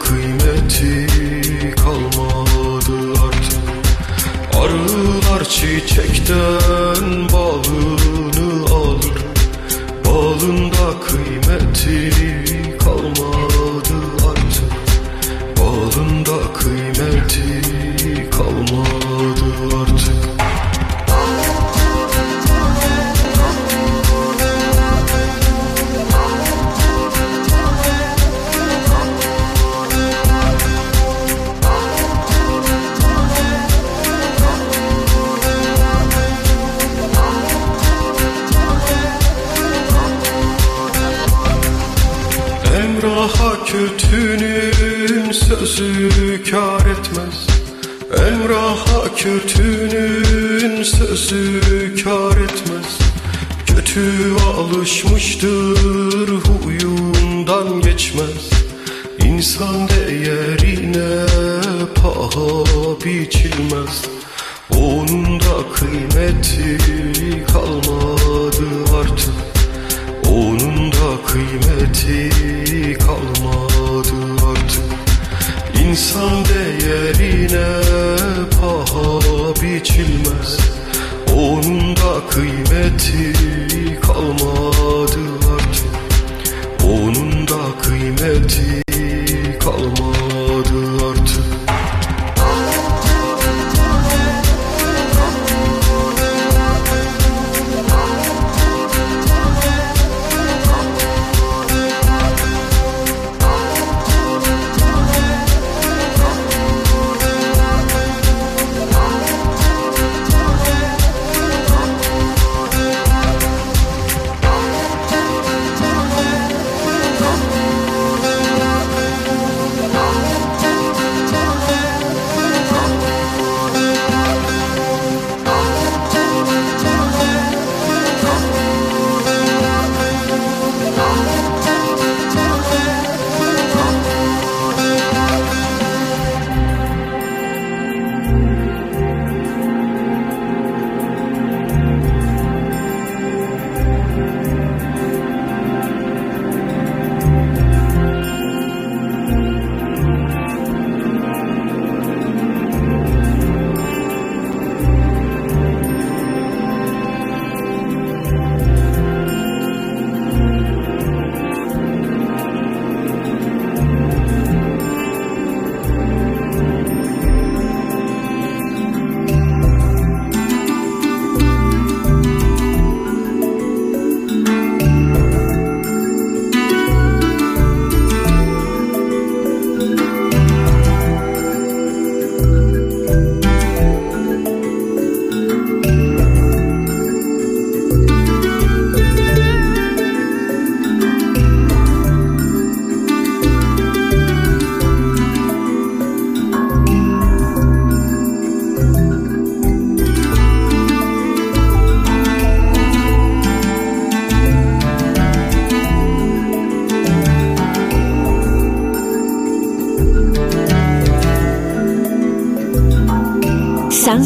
Kıymeti kalmadı artık. Arılar çiçekten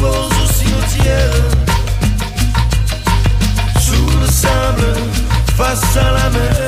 repose au cimetière. Sous le sable, face à la mer.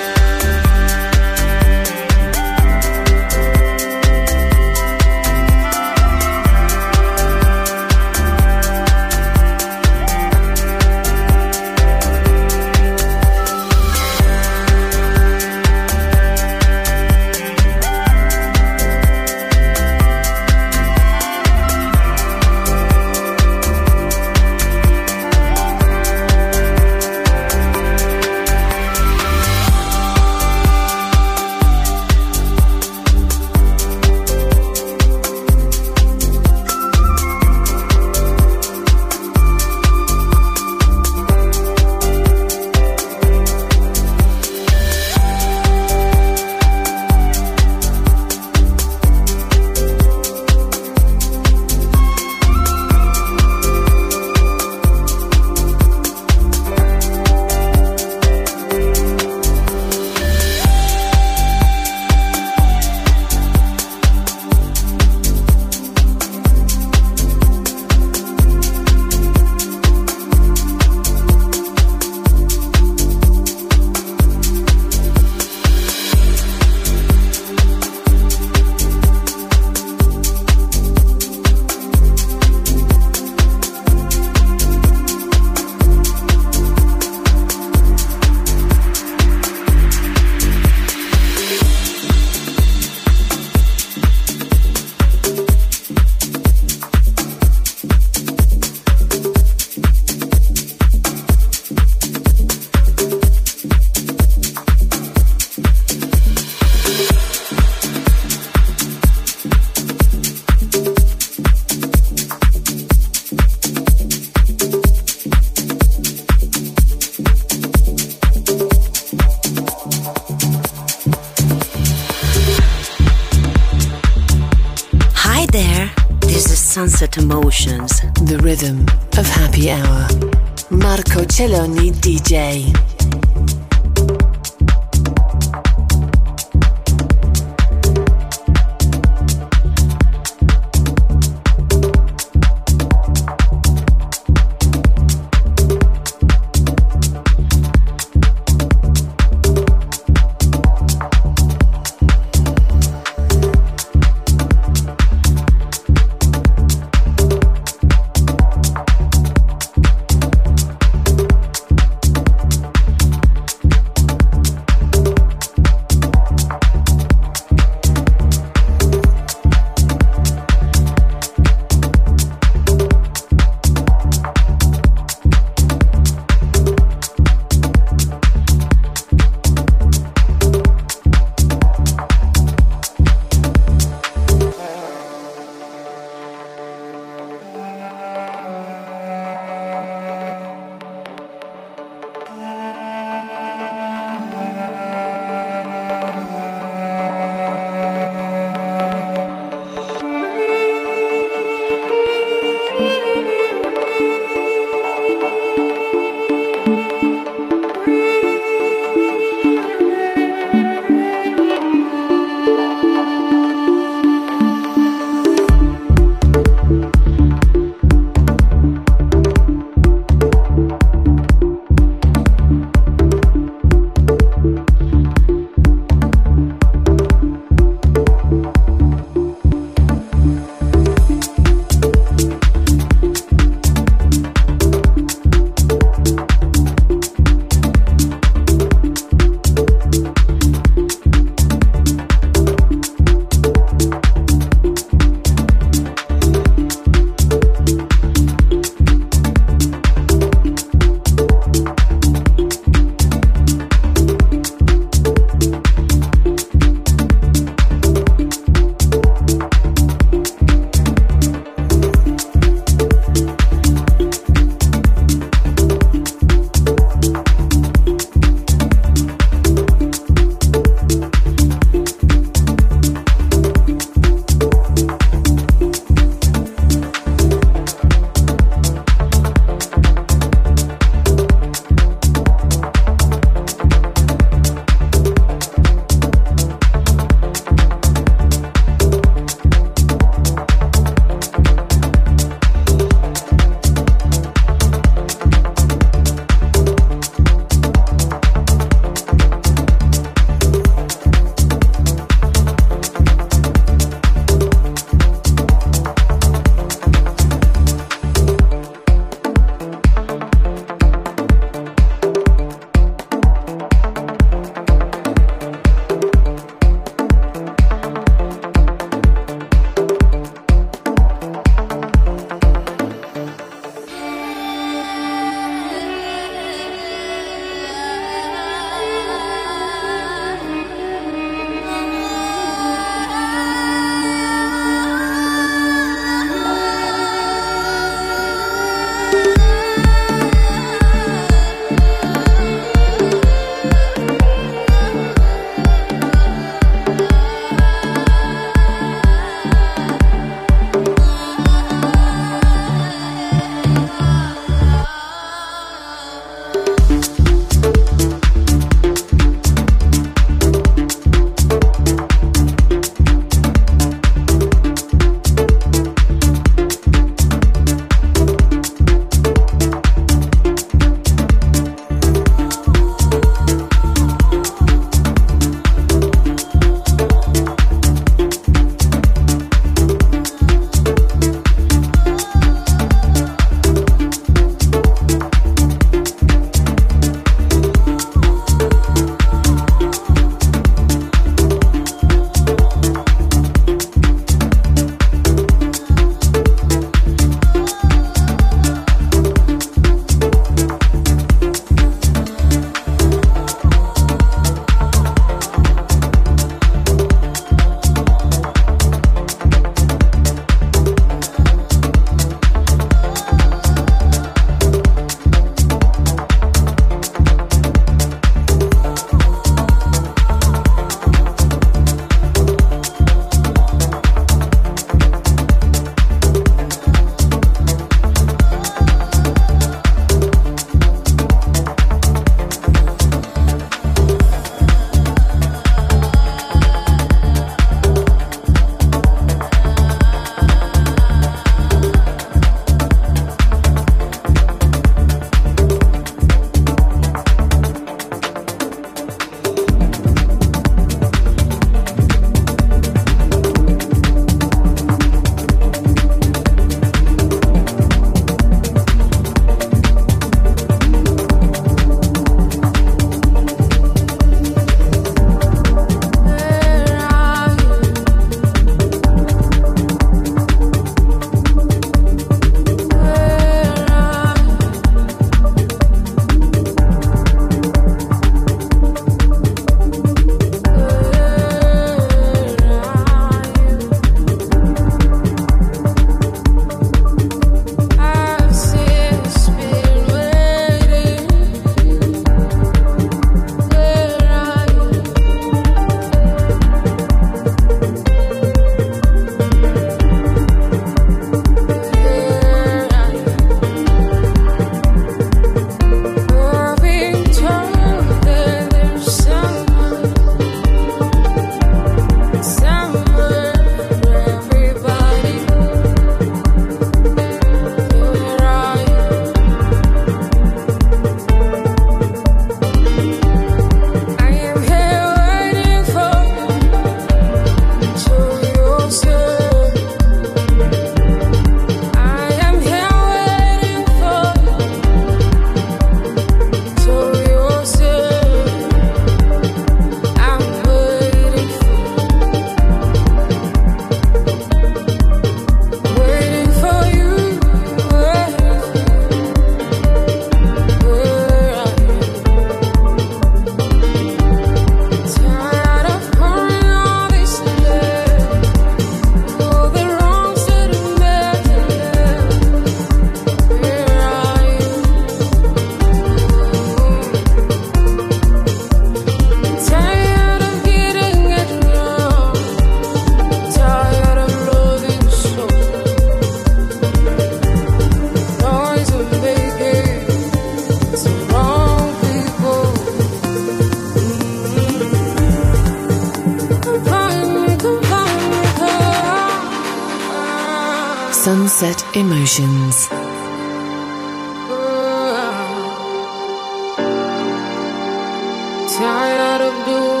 Of do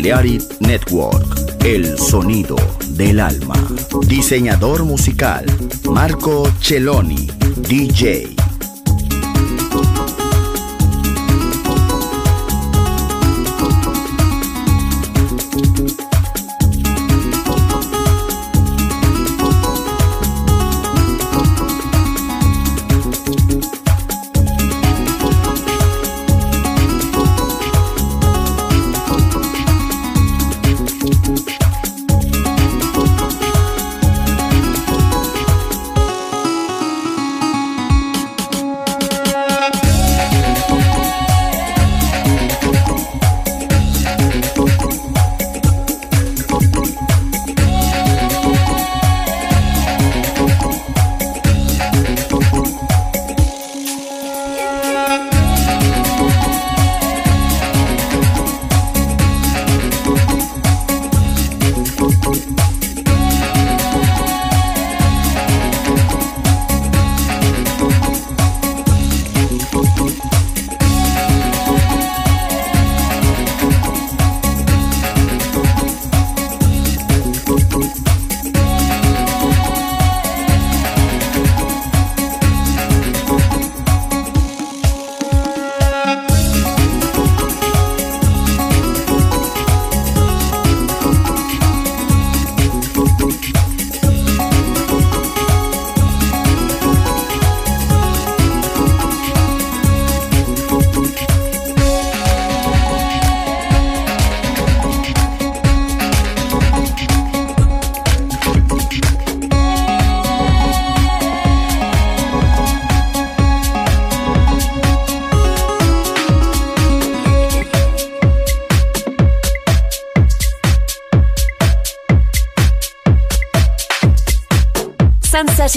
Balearic Network, el sonido del alma. Diseñador musical, Marco Celloni, DJ.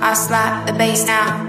I slap the bass now.